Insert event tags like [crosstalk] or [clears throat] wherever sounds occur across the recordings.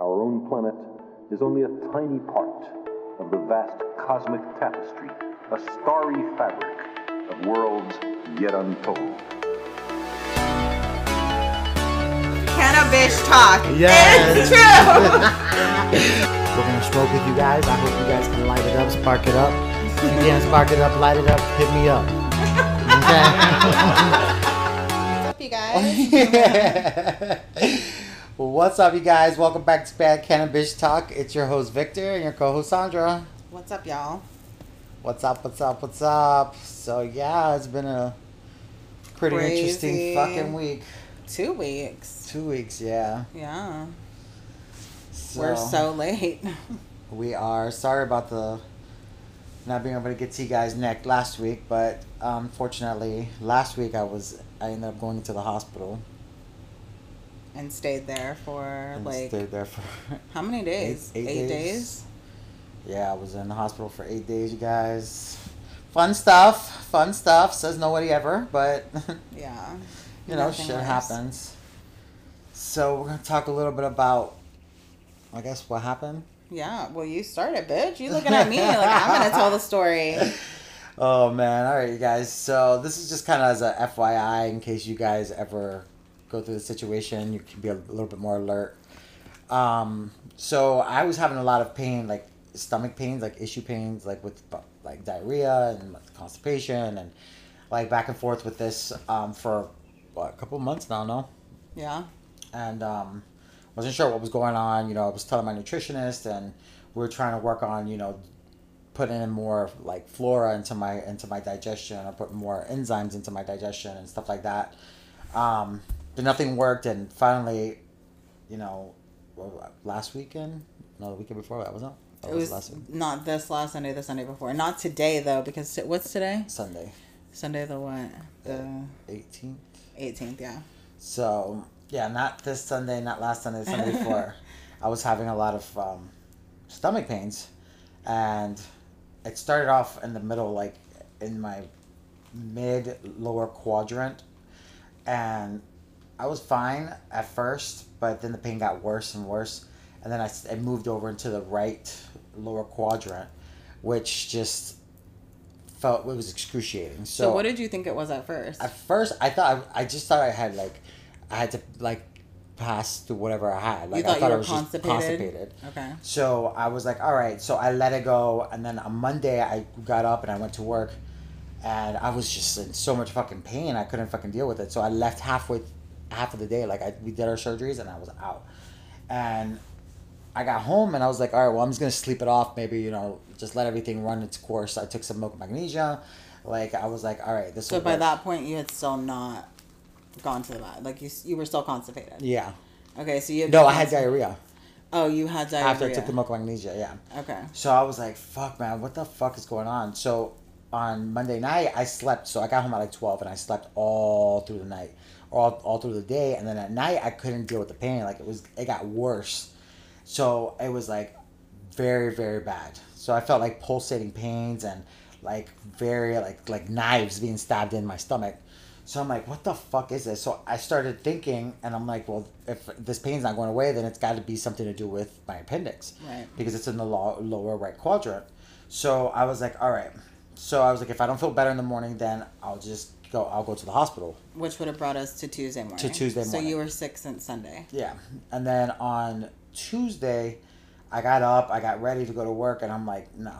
our own planet is only a tiny part of the vast cosmic tapestry, a starry fabric of worlds yet untold. Cannabis talk. Yes. It's true. We're gonna smoke with you guys. I hope you guys can light it up, spark it up. If you can't spark it up, light it up, hit me up. Okay. [laughs] What's up, you guys? [laughs] What's up, you guys? Welcome back to Bad Cannabis Talk. It's your host Victor and your co-host Sandra. What's up, y'all? What's up? What's up? What's up? So yeah, it's been a pretty Crazy. interesting fucking week. Two weeks. Two weeks, yeah. Yeah. We're so late. [laughs] We are sorry about the not being able to get to you guys next last week, but unfortunately, last week I was I ended up going into the hospital and stayed there for and like stayed there for [laughs] how many days? eight days. days. yeah I was in the hospital for eight days. You guys, fun stuff, fun stuff. Says nobody ever, but [laughs] Yeah. you know shit worse. happens. So we're gonna talk a little bit about, I guess what happened. Yeah. Well, you started, bitch. You looking at me like I'm gonna tell the story. [laughs] Oh man, all right, you guys. So this is just kind of as a FYI in case you guys ever go through the situation, you can be a little bit more alert. Um, so I was having a lot of pain, like stomach pains, like issue pains, like with like diarrhea and constipation, and like back and forth with this um, for what, a couple of months now, no? Yeah. and um, wasn't sure what was going on. You know, I was telling my nutritionist, and we were trying to work on you know putting in more like flora into my into my digestion, or putting more enzymes into my digestion and stuff like that. Um, but nothing worked, and finally, you know, last weekend, no, the weekend before that wasn't. That It was last week, not this last Sunday, the Sunday before. Not today though, because t- what's today? Sunday, Sunday the what? The eighteenth. 18th. Yeah. So yeah, not this Sunday, not last Sunday, the Sunday [laughs] before. I was having a lot of um, stomach pains, and it started off in the middle, like in my mid lower quadrant, and I was fine at first, but then the pain got worse and worse, and then I, it moved over into the right lower quadrant, which just felt it was excruciating. So, what did you think it was at first? At first, I thought I, I just thought I had like, I had to like pass through whatever I had. Like thought I you thought were I was just constipated? constipated. Okay. So I was like, all right. So I let it go, and then on Monday I got up and I went to work, and I was just in so much fucking pain. I couldn't fucking deal with it. So I left halfway, half of the day. Like I, we did our surgeries, and I was out, and I got home and I was like, all right, well, I'm just gonna sleep it off. Maybe you know, just let everything run its course. I took some milk magnesia. Like I was like, all right, this. So by work. that point, you had still not gone to the vet. Like you, you were still constipated. Yeah. Okay, so you. Had No, I had diarrhea Oh, you had diarrhea. after I took the milk magnesia. Yeah. Okay. So I was like, fuck, man, what the fuck is going on? So on Monday night, I slept. So I got home at like 12 and I slept all through the night, all, all through the day. And then at night, I couldn't deal with the pain. Like it was, it got worse. So it was like very, very bad. So I felt like pulsating pains and like very, like, like knives being stabbed in my stomach. So I'm like, what the fuck is this? So I started thinking, and I'm like, well, if this pain's not going away, then it's got to be something to do with my appendix Right. because it's in the low, lower right quadrant. So I was like, all right. So I was like, if I don't feel better in the morning, then I'll just go. I'll go to the hospital. Which would have brought us to Tuesday morning. To Tuesday morning. So you were sick since Sunday. Yeah. And then on Tuesday, I got up, I got ready to go to work, and I'm like, no,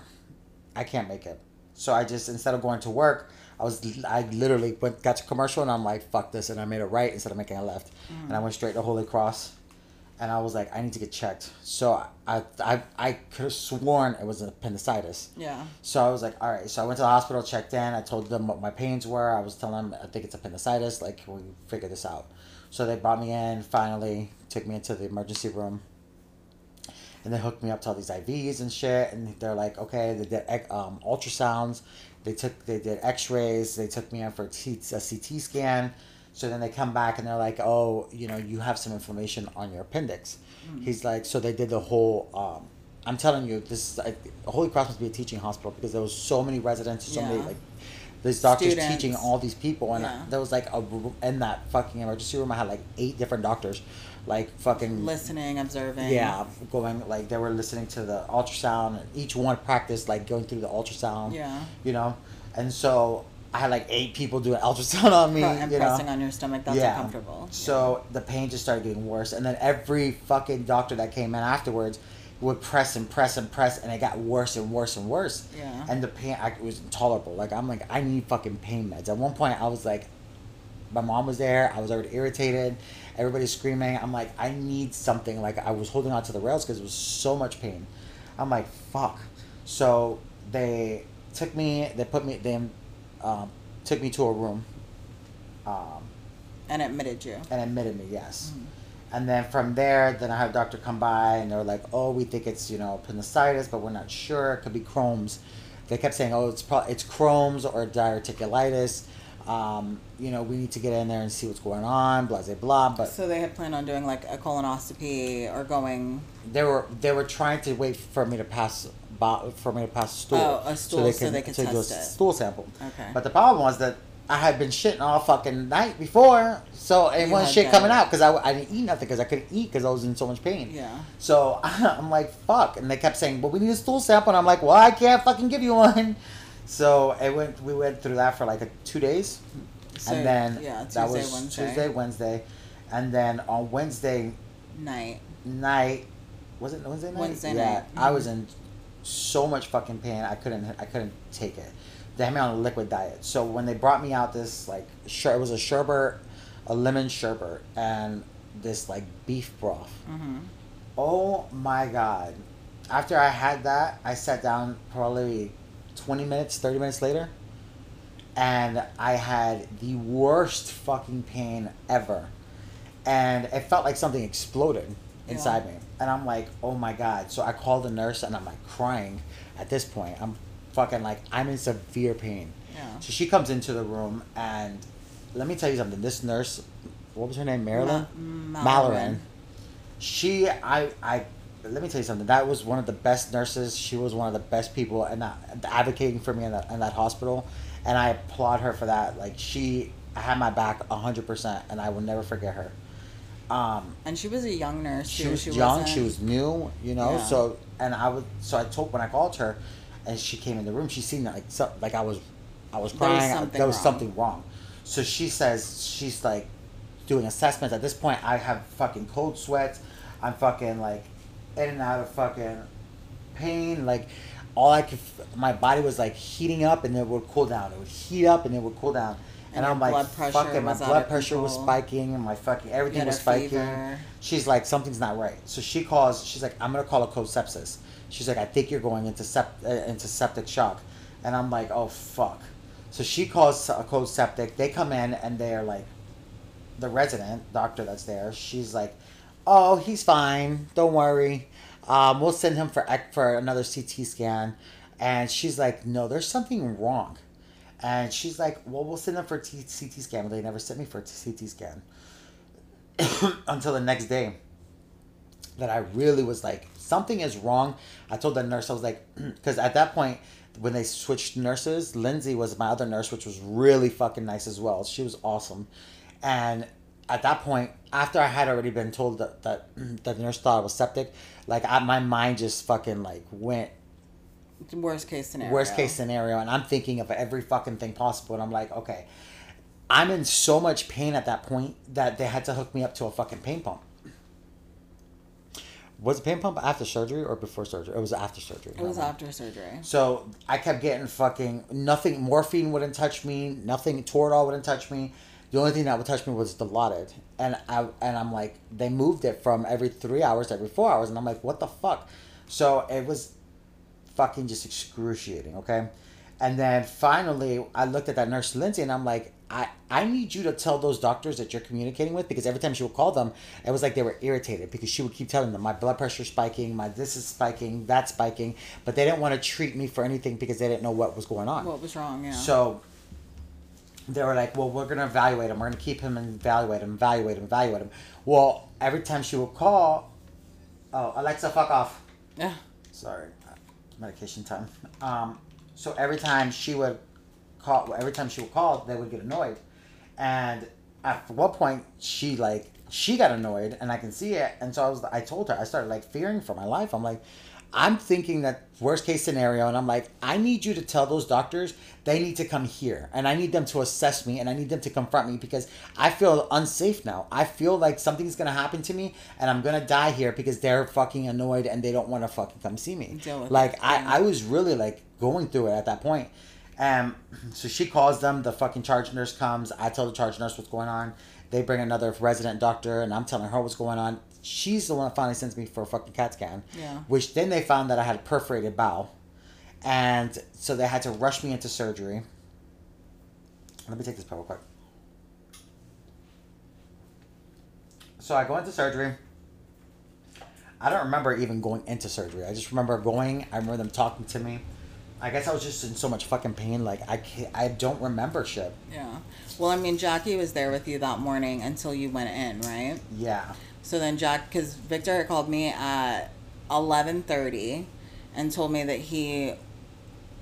I can't make it. So I just instead of going to work, I was I literally went got to commercial, and I'm like, fuck this, and I made a right instead of making a left, mm. and I went straight to Holy Cross. And I was like, I need to get checked. So I, I, I could have sworn it was appendicitis. Yeah. So I was like, all right. So I went to the hospital, checked in. I told them what my pains were. I was telling them I think it's appendicitis. Like we figure this out. So they brought me in. Finally, took me into the emergency room, and they hooked me up to all these IVs and shit. And they're like, okay. They did um, ultrasounds. They took they did X-rays. They took me in for a, T- a CT scan. So then they come back and they're like, oh, you know, you have some inflammation on your appendix. He's like, so they did the whole. Um, I'm telling you, this is like, Holy Cross must be a teaching hospital because there was so many residents, so many like these doctors Students. teaching all these people, and Yeah. there was like a in that fucking emergency room. I had like eight different doctors, like fucking Listening, observing. yeah, going like they were listening to the ultrasound. and Each one practiced like going through the ultrasound. Yeah. You know, and so I had like eight people doing ultrasound on me. And you know? pressing on your stomach, that's uncomfortable. So the pain just started getting worse, and then every fucking doctor that came in afterwards would press and press and press, and it got worse and worse and worse. Yeah. And the pain, I, it was intolerable. Like I'm like, I need fucking pain meds. At one point, I was like, my mom was there. I was already irritated. Everybody's screaming. I'm like, I need something. Like I was holding on to the rails because it was so much pain. I'm like, fuck. So they took me. They put me. They um, took me to a room. Um, and admitted you. and admitted me, yes. And then from there, then I had a doctor come by, and they were like, "Oh, we think it's you know appendicitis, but we're not sure. It could be Crohn's." They kept saying, "Oh, it's pro- it's Crohn's or diverticulitis." Um, you know, we need to get in there and see what's going on. Blah blah blah. But So they had planned on doing like a colonoscopy or going. they were they were trying to wait for me to pass for me to pass a stool. Oh, a stool so they could to do a it. stool sample. Okay. But the problem was that I had been shitting all fucking night before, so it You wasn't shit that. coming out because I, I didn't eat nothing because I couldn't eat because I was in so much pain. Yeah. So [laughs] I'm like, fuck, and they kept saying, "But we need a stool sample," and I'm like, "Well, I can't fucking give you one." So it went. We went through that for like a, two days, So, and then yeah, that was Wednesday. Tuesday, Wednesday, and then on Wednesday Night. night was it Wednesday night? Wednesday yeah, night. I Mhm. was in so much fucking pain. I couldn't. I couldn't take it. They had me on a liquid diet. So when they brought me out this like, sher- it was a sherbet, a lemon sherbet, and this like beef broth. Mm-hmm. Oh my god! After I had that, I sat down probably twenty minutes, thirty minutes later, and I had the worst fucking pain ever, and it felt like something exploded inside me, and I'm like, oh my god! So I called the nurse, and I'm like crying. At this point, I'm fucking like I'm in severe pain. Yeah. So she comes into the room, and let me tell you something. This nurse, what was her name? Marilyn. Ma- Malloran. She, I, I. Let me tell you something. That was one of the best nurses. She was one of the best people, and advocating for me in that in that hospital, and I applaud her for that. Like she had my back hundred percent, and I will never forget her. Um, And she was a young nurse. she too. was she young. wasn't- She was new. You know. Yeah. So and I was so I told when I called her, and she came in the room. She seen that like so, like I was, I was There was crying. there was wrong. something wrong. So she says she's like doing assessments. At this point, I have fucking cold sweats. I'm fucking like in and out of fucking pain. Like all I could, my body was like heating up and then it would cool down. It would heat up and it would cool down. And, And I'm like, fucking, my blood pressure was spiking and my fucking everything was spiking. fever. She's like, something's not right. So she calls. She's like, I'm gonna call a code sepsis. She's like, I think you're going into sept- uh, into septic shock, and I'm like, oh fuck. So she calls a cold septic. They come in and they're like, the resident doctor that's there. She's like, oh, he's fine. Don't worry. Um, we'll send him for for another CT scan. And she's like, no, there's something wrong. And she's like, well, we'll send him for a CT scan. But they never sent me for a CT scan [coughs] until the next day that I really was like, something is wrong. I told the nurse, I was like, [clears throat] because at that point, when they switched nurses, Lindsay was my other nurse, which was really fucking nice as well. She was awesome. And at that point, after I had already been told that, that, [clears throat] that the nurse thought I was septic, like I, my mind just fucking like went Worst case scenario. worst case scenario and i'm thinking of every fucking thing possible and i'm like okay. I'm in so much pain at that point that they had to hook me up to a fucking pain pump. Was the pain pump after surgery or before surgery? It was after surgery. It was after surgery. so i kept getting fucking nothing morphine wouldn't touch me nothing toradol wouldn't touch me the only thing that would touch me was dilaudid and i and i'm like they moved it from every three hours to every four hours and i'm like what the fuck so it was fucking just excruciating, okay? And then finally, I looked at that nurse Lindsay, and I'm like, I I need you to tell those doctors that you're communicating with because every time she would call them, it was like they were irritated because she would keep telling them my blood pressure spiking, my this is spiking, that's spiking, but they didn't want to treat me for anything because they didn't know what was going on. What was wrong? Yeah. So they were like, well, we're going to evaluate him. We're going to keep him and evaluate him, evaluate him, evaluate him. Well, every time she would call, oh, Alexa, fuck off. yeah. Sorry, medication time. Um, so every time she would call, every time she would call, they would get annoyed. And at one point, she like she got annoyed and I can see it. And so I was, I told her, I started like fearing for my life. I'm like, I'm thinking that worst case scenario, and I'm like, I need you to tell those doctors they need to come here, and I need them to assess me, and I need them to confront me because I feel unsafe now. I feel like something's gonna happen to me, and I'm gonna die here because they're fucking annoyed and they don't want to fucking come see me. Like it, I. I was really like going through it at that point. Um, so she calls them. The fucking charge nurse comes. I tell the charge nurse what's going on. They bring another resident doctor, and I'm telling her what's going on. She's the one that finally sends me for a fucking CAT scan. Yeah. Which then they found that I had a perforated bowel, and so they had to rush me into surgery. Let me take this pill real quick. So I go into surgery. I don't remember even going into surgery. I just remember going. I remember them talking to me. I guess I was just in so much fucking pain. Like I can't, I don't remember shit. Yeah. Well, I mean, Jackie was there with you that morning until you went in, right? Yeah. So then Jack, because Victor had called me at eleven thirty, and told me that he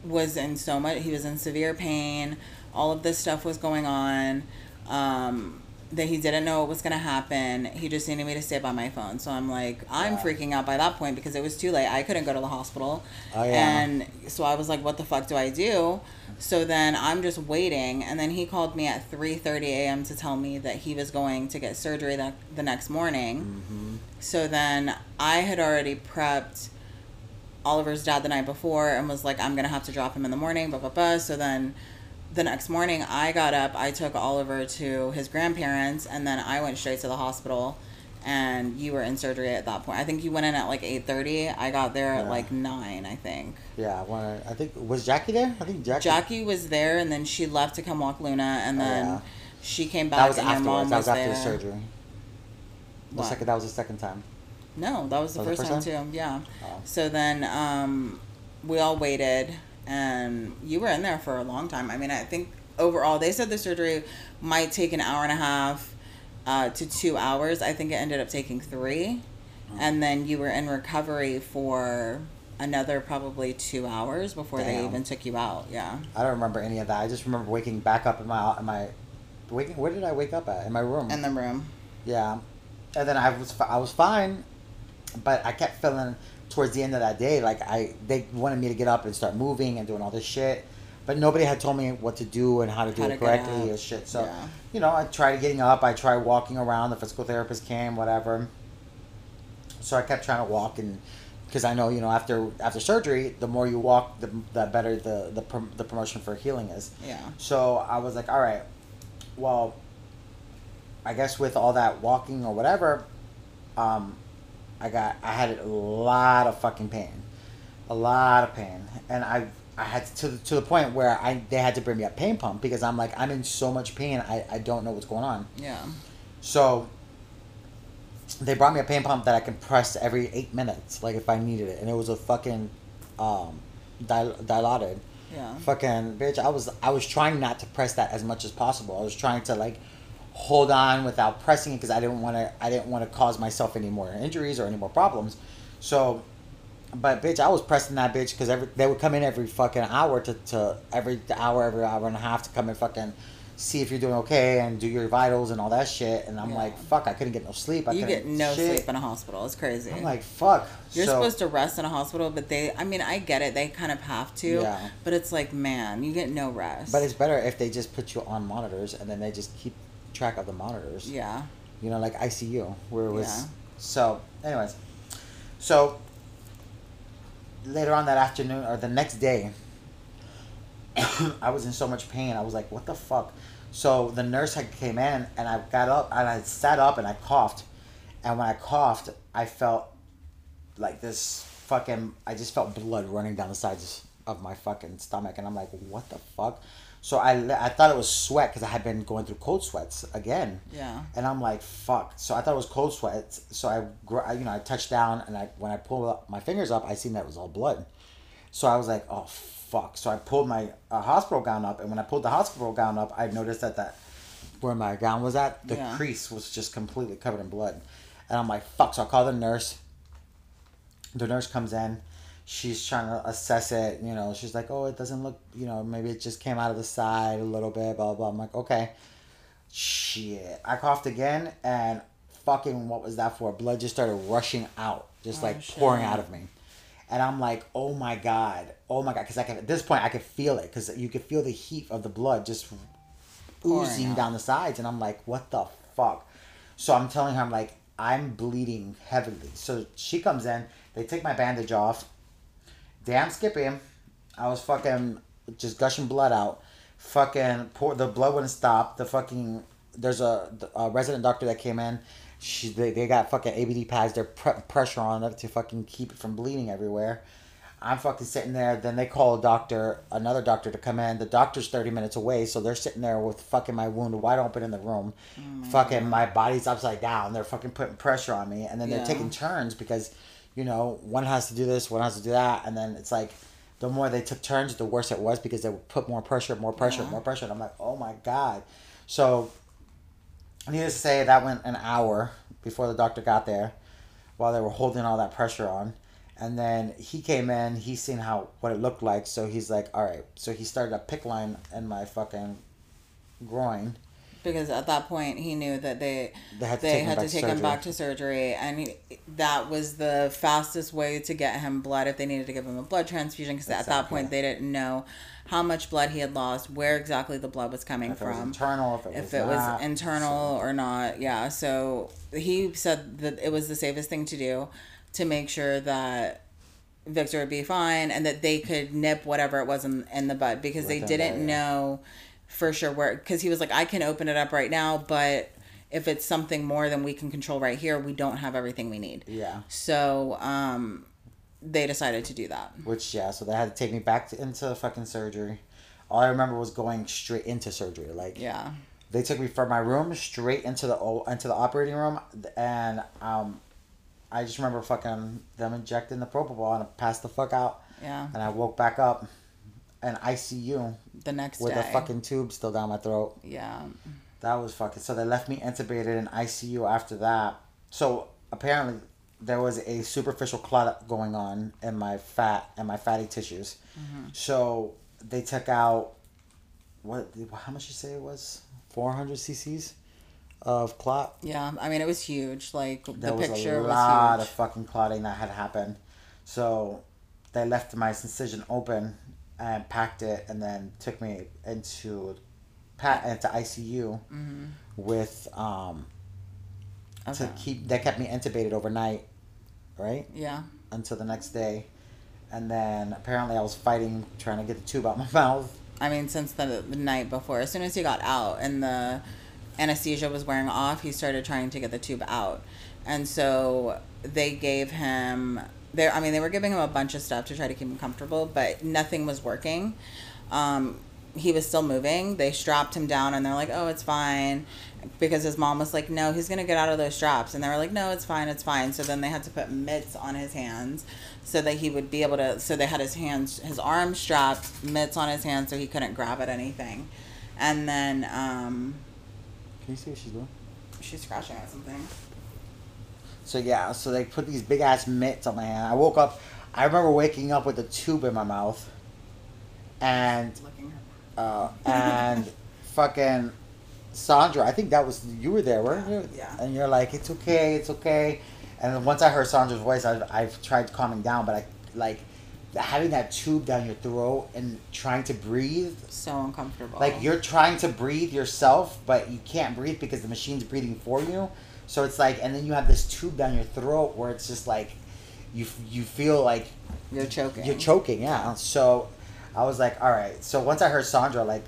was in so much. He was in severe pain. All of this stuff was going on. Um, that he didn't know what was gonna happen. He just needed me to stay by my phone. So I'm like, I'm Yeah. freaking out by that point because it was too late. I couldn't go to the hospital. Oh, yeah. And so I was like, what the fuck do I do? So then I'm just waiting, and then he called me at 3:30 a.m. to tell me that he was going to get surgery that the next morning. Mm-hmm. So then I had already prepped Oliver's dad the night before and was like, I'm gonna have to drop him in the morning, blah blah blah. So then the next morning I got up, I took Oliver to his grandparents, and then I went straight to the hospital. And you were in surgery at that point. I think you went in at like eight thirty. I got there at like nine. I think. Yeah. I I think was Jackie there? I think Jackie. Jackie was there, and then she left to come walk Luna, and Oh, then yeah. she came back, That was and mom afterwards. That was, was after there. the surgery. The What? second. That was the second time. No, that was the Was it first, first time, too. Yeah. Oh. So then um, we all waited, and you were in there for a long time. I mean, I think overall they said the surgery might take an hour and a half uh, to two hours. I think it ended up taking three, and then you were in recovery for another probably two hours before they even took you out. Yeah. I don't remember any of that. I just remember waking back up in my in my waking. Where did I wake up at? In my room. In the room. Yeah, and then I was I was fine, but I kept feeling towards the end of that day like I they wanted me to get up and start moving and doing all this shit, but nobody had told me what to do and how to do How it get correctly and shit. So Yeah. you know I tried getting up. I tried walking around. The physical therapist came, whatever. So I kept trying to walk and. Because I know, you know, after after surgery, the more you walk, the, the better the the, prom- the promotion for healing is. Yeah. So I was like, all right, well, I guess with all that walking or whatever, um, I got I had a lot of fucking pain, a lot of pain, and I I had to to the point where I they had to bring me a pain pump because I'm like I'm in so much pain I I don't know what's going on. Yeah. So they brought me a pain pump that I can press every eight minutes, like if I needed it, and it was a fucking um, dil- dilaudid Yeah. fucking bitch i was i was trying not to press that as much as possible i was trying to like hold on without pressing it because i didn't want to i didn't want to cause myself any more injuries or any more problems so but bitch i was pressing that bitch because every they would come in every fucking hour to, to every hour every hour and a half to come and fucking see if you're doing okay and do your vitals and all that shit and i'm Yeah. like fuck i couldn't get no sleep I You get no shit. sleep in a hospital. It's crazy. i'm like fuck You're So- supposed to rest in a hospital, but they, I mean, I get it. They kind of have to. Yeah. But it's like, man, you get no rest. but it's better if they just put you on monitors and then they just keep track of the monitors Yeah. you know, like ICU, where it was. Yeah. So, anyways, so later on that afternoon or the next day, [coughs] I was in so much pain. I was like, "What the fuck?" So the nurse had came in, and I got up and I sat up and I coughed, and when I coughed, I felt like this fucking. I just felt blood running down the sides of my fucking stomach, and I'm like, "What the fuck?" So I, I thought it was sweat because I had been going through cold sweats again. Yeah. And I'm like, fuck. So I thought it was cold sweat. So I, you know, I touched down, and I when I pulled up my fingers up, I seen that it was all blood. So I was like, oh fuck. So I pulled my uh, hospital gown up, and when I pulled the hospital gown up, I noticed that that where my gown was at, the Yeah. crease was just completely covered in blood. And I'm like, fuck. So I call the nurse. The nurse comes in. She's trying to assess it. You know, she's like, oh, it doesn't look, you know, maybe it just came out of the side a little bit, blah, blah. I'm like, okay. Shit. I coughed again and fucking what was that for? Blood just started rushing out, just Oh, like shit. pouring out of me. And I'm like, oh my god, oh my god, because I can at this point I could feel it because you could feel the heat of the blood just Pouring oozing out. down the sides, and I'm like, what the fuck? So I'm telling her, I'm like, I'm bleeding heavily. So she comes in, they take my bandage off. Damn Skippy, I was fucking just gushing blood out. Fucking pour the blood wouldn't stop. The fucking there's a, a resident doctor that came in. She they, they got fucking ABD pads. They're pre- pressure on it to fucking keep it from bleeding everywhere. I'm fucking sitting there. Then they call a doctor, another doctor to come in. The doctor's 30 minutes away, so they're sitting there with fucking my wound wide open in the room. Mm. fucking my body's upside down. They're fucking putting pressure on me. And then they're taking turns because, you know, one has to do this, one has to do that. And then it's like, the more they took turns, the worse it was because they would put more pressure, more pressure, Yeah. more pressure. And I'm like, oh my God. So, needless to say, that went an hour before the doctor got there while they were holding all that pressure on. And then he came in, he seen how what it looked like, so he's like, all right. So he started a PICC line in my fucking groin. Because at that point he knew that they They had to they take him had back to take him surgery. back to surgery and he, that was the fastest way to get him blood if they needed to give him a blood transfusion because at that point they didn't know how much blood he had lost where exactly the blood was coming If it was from internal, if it if was it was not. internal or not yeah so he said that it was the safest thing to do to make sure that Victor would be fine and that they could nip whatever it was in, in the butt because they didn't there, yeah. know for sure where because he was like I can open it up right now but if it's something more than we can control right here we don't have everything we need Yeah. so um they decided to do that Which yeah, so they had to take me back to, into the fucking surgery. All I remember was going straight into surgery. Like yeah they took me from my room straight into the into the operating room, and um, I just remember fucking them injecting the propofol and I passed the fuck out, yeah and I woke back up, in ICU the next with day a fucking tube still down my throat. yeah That was fucking. So they left me intubated in ICU after that. So apparently there was a superficial clot going on in my fat and my fatty tissues. Mm-hmm. So they took out what? How much you say it was? Four hundred cc's of clot. yeah I mean it was huge like There the was picture a was a lot huge of fucking clotting that had happened. So they left my incision open and packed it, and then took me into pat into ICU Mm-hmm. with um okay. to keep they kept me intubated overnight, right yeah until the next day, and then apparently I was fighting trying to get the tube out of my [laughs] mouth. I mean, since the, the night before, as soon as he got out and the anesthesia was wearing off, he started trying to get the tube out. And so they gave him, they, I mean, they were giving him a bunch of stuff to try to keep him comfortable, but nothing was working. Um, he was still moving. They strapped him down and they're like, oh, it's fine. Because his mom was like, no, he's going to get out of those straps. And they were like, no, it's fine, it's fine. So then they had to put mitts on his hands so that he would be able to. So they had his hands, his arms strapped, mitts on his hands so he couldn't grab at anything. And then um, Can you see what she's doing? she's scratching at something. So yeah, so they put these big ass mitts on my hand. I woke up. I remember waking up with a tube in my mouth, and uh, and [laughs] fucking Sandra. I think that was you were there, weren't you? Yeah. And you're like, it's okay, it's okay. And once I heard Sandra's voice, I I've tried calming down, but I like having that tube down your throat and trying to breathe. so uncomfortable. Like you're trying to breathe yourself, but you can't breathe because the machine's breathing for you. So it's like, and then you have this tube down your throat where it's just like, you you feel like you're choking. you're choking, yeah. So I was like, all right. So once I heard Sandra, like,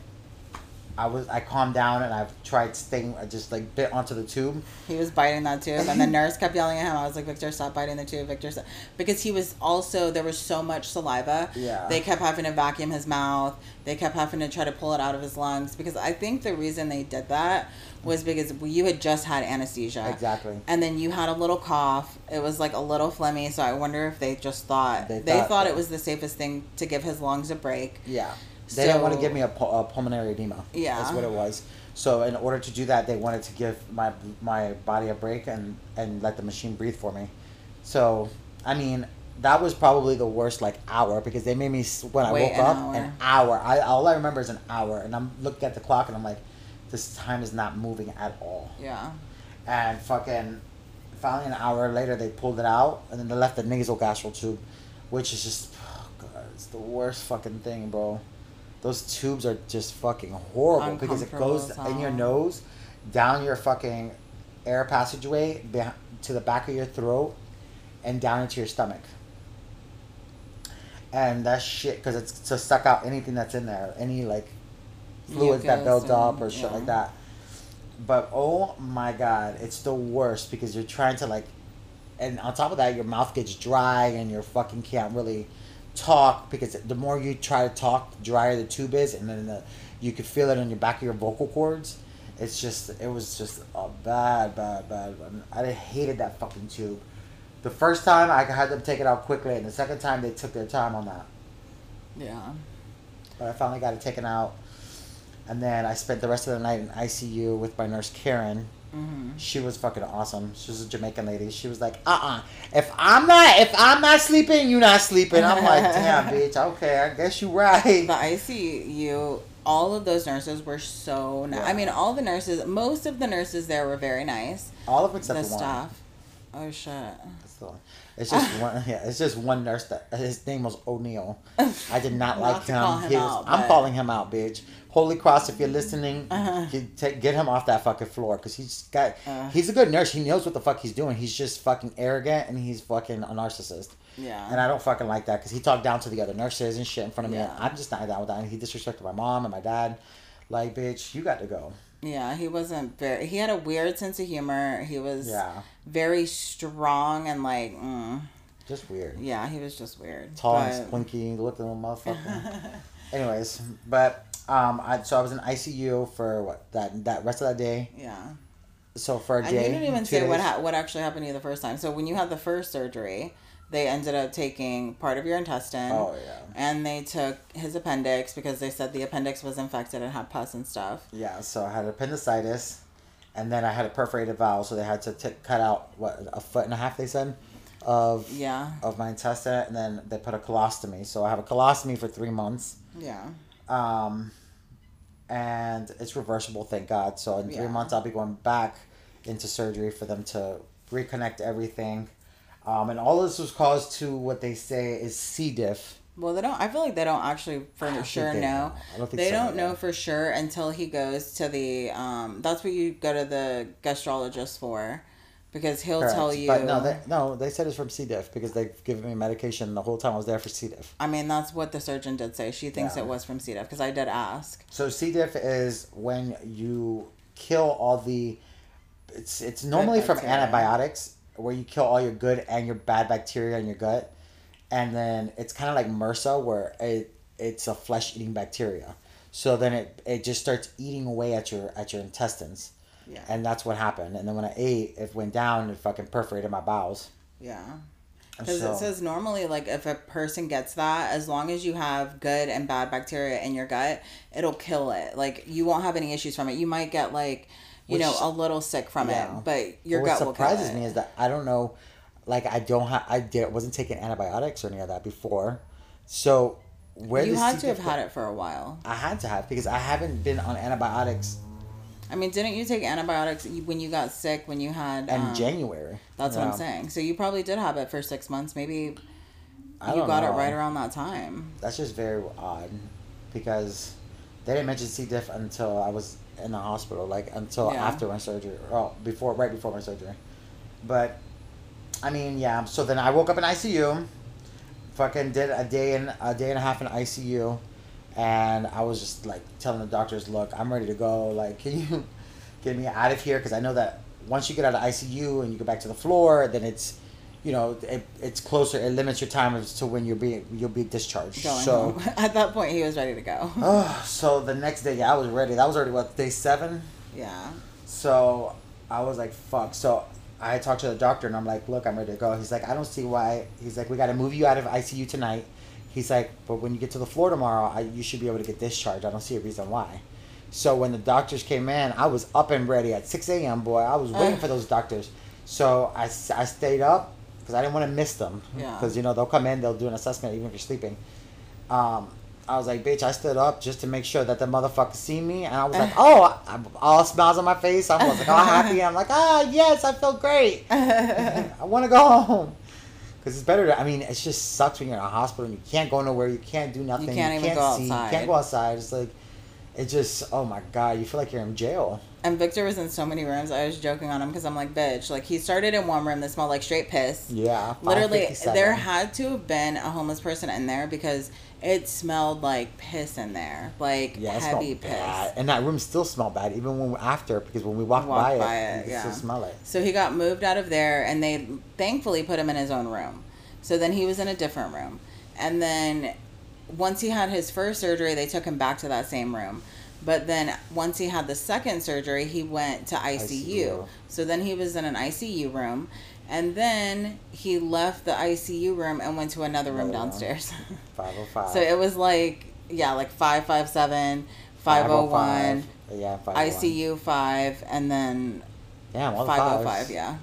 I was I calmed down and I've tried staying. I just like bit onto the tube. He was biting that tube, and the [laughs] nurse kept yelling at him. I was like, "Victor, stop biting the tube, Victor!" Stop. Because he was also there was so much saliva. Yeah. They kept having to vacuum his mouth. They kept having to try to pull it out of his lungs because I think the reason they did that was because you had just had anesthesia. Exactly. And then you had a little cough. It was like a little phlegmy, so I wonder if they just thought They they, thought thought, it was the safest thing to give his lungs a break. Yeah. They didn't want to give me a, pul- a pulmonary edema. Yeah. That's what it was. So in order to do that, they wanted to give my my body a break and and let the machine breathe for me. So I mean. That was probably the worst like hour because they made me when I woke an up hour. an hour. I all I remember is an hour, and I'm looking at the clock and I'm like, this time is not moving at all. Yeah. and fucking finally, an hour later, they pulled it out, and then they left the nasal gastral tube, which is just, oh god, it's the worst fucking thing, bro. Those tubes are just fucking horrible because it goes in your nose, down your fucking air passageway, beh- to the back of your throat, and down into your stomach. And that shit, because it's to suck out anything that's in there, any like fluids that build up and- or shit yeah. like that. But oh my god, it's the worst because you're trying to like, and on top of that, your mouth gets dry and you fucking can't really talk because the more you try to talk, the drier the tube is, and then the, you could feel it on your back of your vocal cords. It's just, it was just a bad, bad, bad one. I hated that fucking tube. The first time I had them take it out quickly, and the second time they took their time on that. Yeah. But I finally got it taken out. And then I spent the rest of the night in ICU with my nurse Karen. Mm-hmm. She was fucking awesome. She was a Jamaican lady. She was like, "Uh, uh if I'm not, if I'm not sleeping, you're not sleeping." I'm like, [laughs] "Damn, bitch. Okay, I guess you're right." The ICU, all of those nurses were so nice. I mean, all the nurses, most of the nurses there were very nice. All of them except the one. staff. Oh shit. That's the one. It's just one. [laughs] Yeah, it's just one nurse that his name was O'Neill. I did not like him. call him was- out, I'm but- calling him out, bitch. Holy Cross, if you're listening, Uh-huh. get, take, get him off that fucking floor because he's got. Uh. he's a good nurse. He knows what the fuck he's doing. He's just fucking arrogant and he's fucking a narcissist. Yeah. And I don't fucking like that because he talked down to the other nurses and shit in front of me. Yeah. I'm just not down with that. And he disrespected my mom and my dad. Like, bitch, you got to go. Yeah, he wasn't very. He had a weird sense of humor. He was Yeah. very strong and like, mm, Just weird. yeah, he was just weird. tall But- and splinky looking little motherfucker. [laughs] Anyways, but um, I so I was in ICU for what that that rest of that day. Yeah. So for a And day, you didn't even say what days. ha- what actually happened to you the first time. So when you had the first surgery, they ended up taking part of your intestine. Oh yeah, And they took his appendix because they said the appendix was infected and had pus and stuff. yeah. So I had appendicitis, and then I had a perforated bowel, so they had to t- cut out what a foot and a half. They said of Yeah. of my intestine, and then they put a colostomy. So I have a colostomy for three months. Yeah. um, and it's reversible, thank God. So in three Yeah. months, I'll be going back into surgery for them to reconnect everything. Um, and all this was caused to what they say is C. diff. Well, they don't. I feel like they don't actually for don't sure know. know. I don't think they so, don't know yeah. for sure until he goes to the. Um, that's what you go to the gastrologist for, because he'll Correct. tell you. But no, they, no, they said it's from C. diff because they've given me medication the whole time I was there for C. diff. I mean, that's what the surgeon did say. She thinks Yeah. it was from C. diff because I did ask. So C. diff is when you kill all the. It's it's normally from antibiotics where you kill all your good and your bad bacteria in your gut, and then it's kind of like MRSA where it it's a flesh eating bacteria. So then it, it just starts eating away at your at your intestines, Yeah. and that's what happened. And then when I ate, it went down and fucking perforated my bowels. Yeah. Because so- it says normally, like, if a person gets that, as long as you have good and bad bacteria in your gut, it'll kill it. Like, you won't have any issues from it. You might get, like, you know, a little sick from Yeah. it, but your But gut what surprises me is that I don't know, like I don't have I did wasn't taking antibiotics or any of that before, so where you had to have had it for a while. I had to have because I haven't been on antibiotics I mean, didn't you take antibiotics when you got sick? When you had in um, January. That's what. I'm saying. So you probably did have it for six months. Maybe I you got know. it right around that time. That's just very odd because they didn't mention C. diff until I was in the hospital, like until Yeah. after my surgery, or before, right before my surgery. But I mean, yeah. So then I woke up in ICU. Fucking did a day and a day and a half in ICU, and I was just like telling the doctors, "Look, I'm ready to go. Like, can you [laughs] get me out of here? Because I know that once you get out of ICU and you go back to the floor, then it's, you know, it, it's closer. It limits your time as to when you'll be you'll be discharged. Going so, home. [laughs] At that point, he was ready to go. oh, [sighs] so the next day, yeah, I was ready. That was already what day seven. yeah. So I was like, fuck. So I talked to the doctor and I'm like, look, I'm ready to go. He's like, I don't see why. He's like, we got to move you out of ICU tonight. He's like, but when you get to the floor tomorrow, I, you should be able to get discharged. I don't see a reason why. So when the doctors came in, I was up and ready at 6 a.m., boy. I was waiting Ugh. for those doctors. So I, I stayed up because I didn't want to miss them. Yeah. Because, you know, they'll come in, they'll do an assessment even if you're sleeping. Um, I was like, bitch, I stood up just to make sure that the motherfucker see me. And I was like, [laughs] oh, I, all smiles on my face. I was like, all [laughs] happy. I'm like, ah, yes, I feel great. [laughs] I want to go home. Because it's better to, I mean, it just sucks when you're in a hospital and you can't go nowhere. You can't do nothing. You can't even go see. outside. You can't go outside. It's like, it just, oh my God, you feel like you're in jail. And Victor was in so many rooms. I was joking on him because I'm like, bitch. Like he started in one room that smelled like straight piss. Yeah. Literally, there had to have been a homeless person in there because it smelled like piss in there, like Yeah, heavy piss. bad. And that room still smelled bad, even when after, because when we walked, Walked by, by it, it, you yeah. still smell it. So he got moved out of there, and they thankfully put him in his own room. So then he was in a different room, and then once he had his first surgery, they took him back to that same room. But then once he had the second surgery, he went to ICU. ICU. So then he was in an ICU room, and then he left the ICU room and went to another room Another room. downstairs. [laughs] [laughs] 505. so it was like yeah, like five five seven, five oh one, 505. Yeah, 501. ICU five, and then Damn, all the five oh fives. five. Yeah,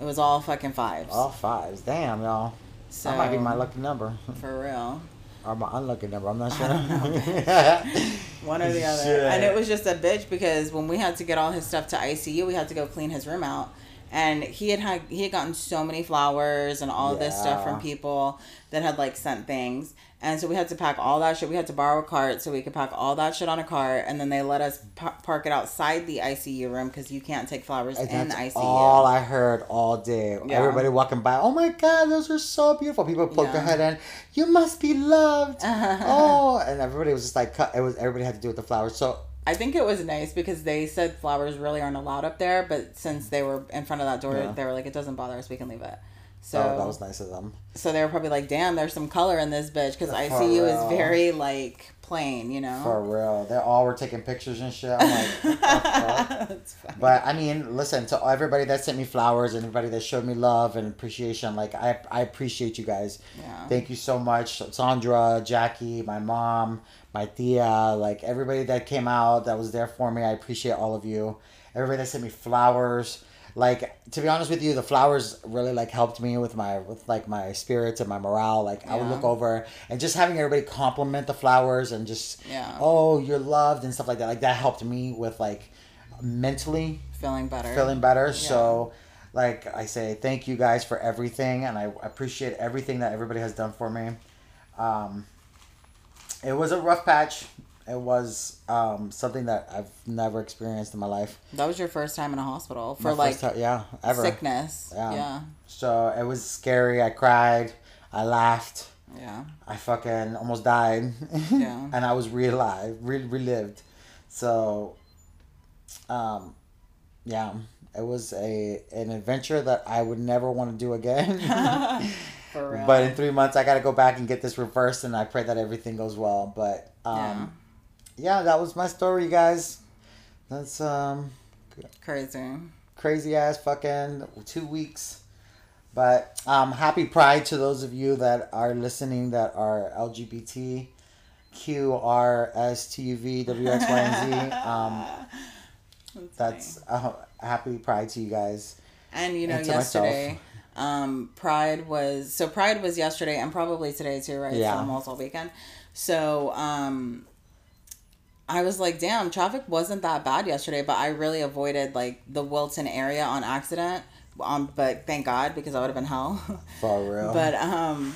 it was all fucking fives. All fives. Damn, y'all. so that might be my lucky number. [laughs] for real. Or my unlucky number. I'm not sure. [laughs] One or the other. Shit. And it was just a bitch because when we had to get all his stuff to ICU, we had to go clean his room out. And he had had he had gotten so many flowers and all this stuff from people that had like sent things. And so we had to pack all that shit. We had to borrow a cart so we could pack all that shit on a cart. And then they let us pa- park it outside the ICU room because you can't take flowers And in that's ICU. all I heard all day. Yeah. Everybody walking by. Oh my God, those are so beautiful. People poke their head in. You must be loved. [laughs] oh, and everybody was just like, cut. It was everybody had to do with the flowers. So I think it was nice because they said flowers really aren't allowed up there, but since they were in front of that door, Yeah. they were like, it doesn't bother us, we can leave it. So oh, that was nice of them. So they were probably like, "Damn, there's some color in this bitch," because For ICU real. is very like plain, you know. For real, they all were taking pictures and shit. I'm like, [laughs] what the fuck? That's funny. But I mean, listen to everybody that sent me flowers and everybody that showed me love and appreciation. Like I, I appreciate you guys. Yeah. Thank you so much, Sandra, Jackie, my mom, my tia, like everybody that came out that was there for me. I appreciate all of you. Everybody that sent me flowers. Like to be honest with you, the flowers really like helped me with my with like my spirits and my morale. Like I would look over and just having everybody compliment the flowers and just Yeah. oh you're loved and stuff like that. Like that helped me with like mentally feeling better. feeling better. So, like I say, thank you guys for everything, and I appreciate everything that everybody has done for me. Um, it was a rough patch. It was um, something that I've never experienced in my life. That was your first time in a hospital for like time- yeah, ever. sickness. Yeah. Yeah. So it was scary. I cried. I laughed. Yeah. I fucking almost died. [laughs] Yeah. and I was re-alive, re- relived. So, um, yeah, it was a an adventure that I would never want to do again. [laughs] [laughs] For real. but in three months, I got to go back and get this reversed, and I pray that everything goes well. But um, yeah. that was my story, you guys. That's um Crazy. crazy ass fucking two weeks. But um, happy Pride to those of you that are listening that are LGBT, Q, R, S, T, U, V, W, X, Y, and Z. [laughs] Um, that's uh, happy Pride to you guys. And you know, and to myself. Um, Pride was so Pride was yesterday and probably today too, right? Yeah. It's almost all weekend. So um I was like, damn, traffic wasn't that bad yesterday, but I really avoided like the Wilton area on accident. Um, but thank God because I would have been hell. [laughs] For real. But um,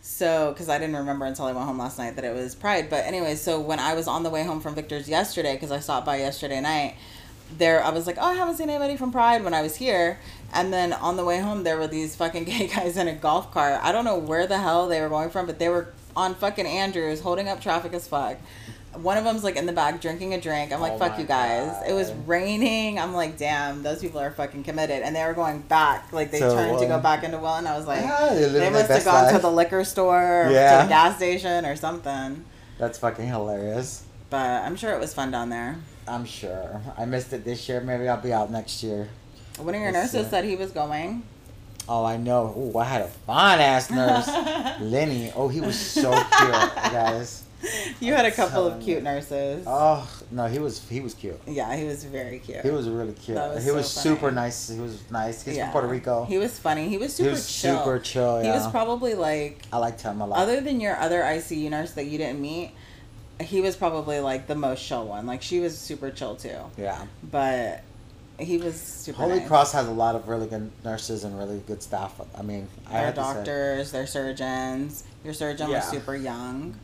so because I didn't remember until I went home last night that it was Pride. But anyway, so when I was on the way home from Victor's yesterday, because I stopped by yesterday night, there I was like, oh, I haven't seen anybody from Pride when I was here. And then on the way home, there were these fucking [laughs] gay guys in a golf cart. I don't know where the hell they were going from, but they were on fucking Andrews, holding up traffic as fuck. One of them's like in the back drinking a drink. I'm like, Oh fuck you guys. It was raining. I'm like, damn, those people are fucking committed. And they were going back. Like they To turned to go um, back into Welland. I was like, Yeah, they must have gone to the liquor store or Yeah. to the gas station or something. That's fucking hilarious. But I'm sure it was fun down there. I'm sure. I missed it this year. Maybe I'll be out next year. One of your nurses see. said he was going. Oh, I know. Ooh, I had a fine ass nurse, [laughs] Lenny. Oh, he was so cute, guys. you had a couple of cute you. nurses. Oh no, he was he was cute. Yeah, he was very cute. He was really cute. Was he so was funny. super nice. He was nice. He's Yeah. from Puerto Rico. He was funny. He was super He was chill. super chill. He was probably like, I liked him a lot. other than your other ICU nurse that you didn't meet, he was probably like the most chill one. Like she was super chill too. yeah. But he was super Holy nice. Cross has a lot of really good nurses and really good staff. I mean, I Their have to say- doctors, their surgeons. Your surgeon was super young.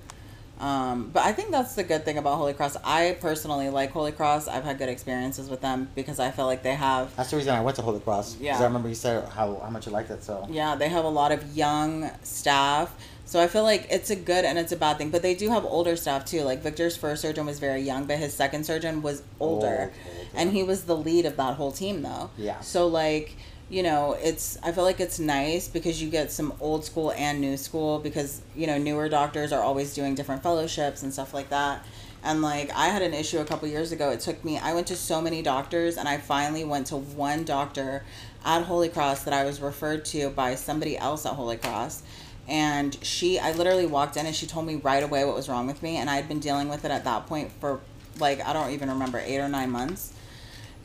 Um, but I think that's the good thing about Holy Cross. I personally like Holy Cross. I've had good experiences with them because I feel like they have That's the reason I went to Holy Cross. Yeah. Because I remember you said how, how much you liked it. So Yeah, they have a lot of young staff. So I feel like it's a good and it's a bad thing. But they do have older staff too. Like Victor's first surgeon was very young, but his second surgeon was older. Oh, old, old, And he was the lead of that whole team though. Yeah. So like, you know, it's I feel like it's nice because you get some old school and new school because, you know, newer doctors are always doing different fellowships and stuff like that. And like I had an issue a couple years ago. It took me I went to so many doctors and I finally went to one doctor at Holy Cross that I was referred to by somebody else at Holy Cross. And she I literally walked in and she told me right away what was wrong with me and I had been dealing with it at that point for like I don't even remember 8 or 9 months.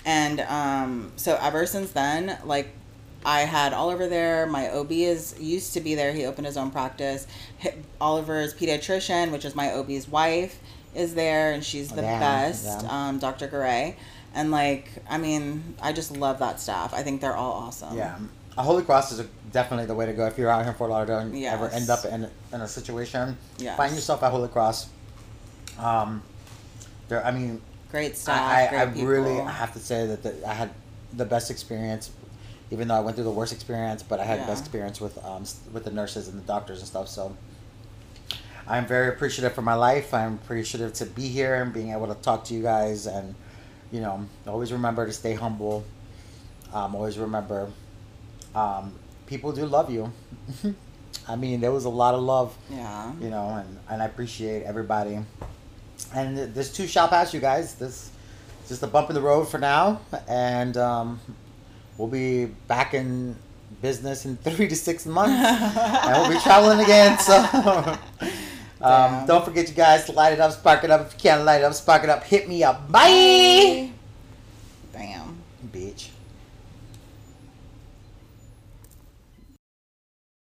And um, so ever since then, like I had Oliver there. My OB is used to be there. He opened his own practice. Oliver's pediatrician, which is my OB's wife, is there, and she's the Yeah, best. yeah. Um, Dr. Garay, and like I mean, I just love that staff. I think they're all awesome. yeah, a Holy Cross is a, definitely the way to go if you're out here in Fort Lauderdale and you ever end up in, in a situation. Yes. Find yourself at Holy Cross. Um, there. I mean, Great staff. I, I, I really have to say that the, I had the best experience, even though I went through the worst experience. But I had the best experience with um with the nurses and the doctors and stuff. So I'm very appreciative for my life. I'm appreciative to be here and being able to talk to you guys. And you know, always remember to stay humble. Um, always remember, um, people do love you. [laughs] I mean, there was a lot of love Yeah. you know, and, and I appreciate everybody. And th- this too shall pass, you guys. This is just a bump in the road for now, and um, we'll be back in business in [laughs] three to six months, and we'll be traveling again. So, [laughs] um, don't forget, you guys, to light it up, spark it up. If you can't light it up, spark it up. Hit me up. Bye, Damn. bitch.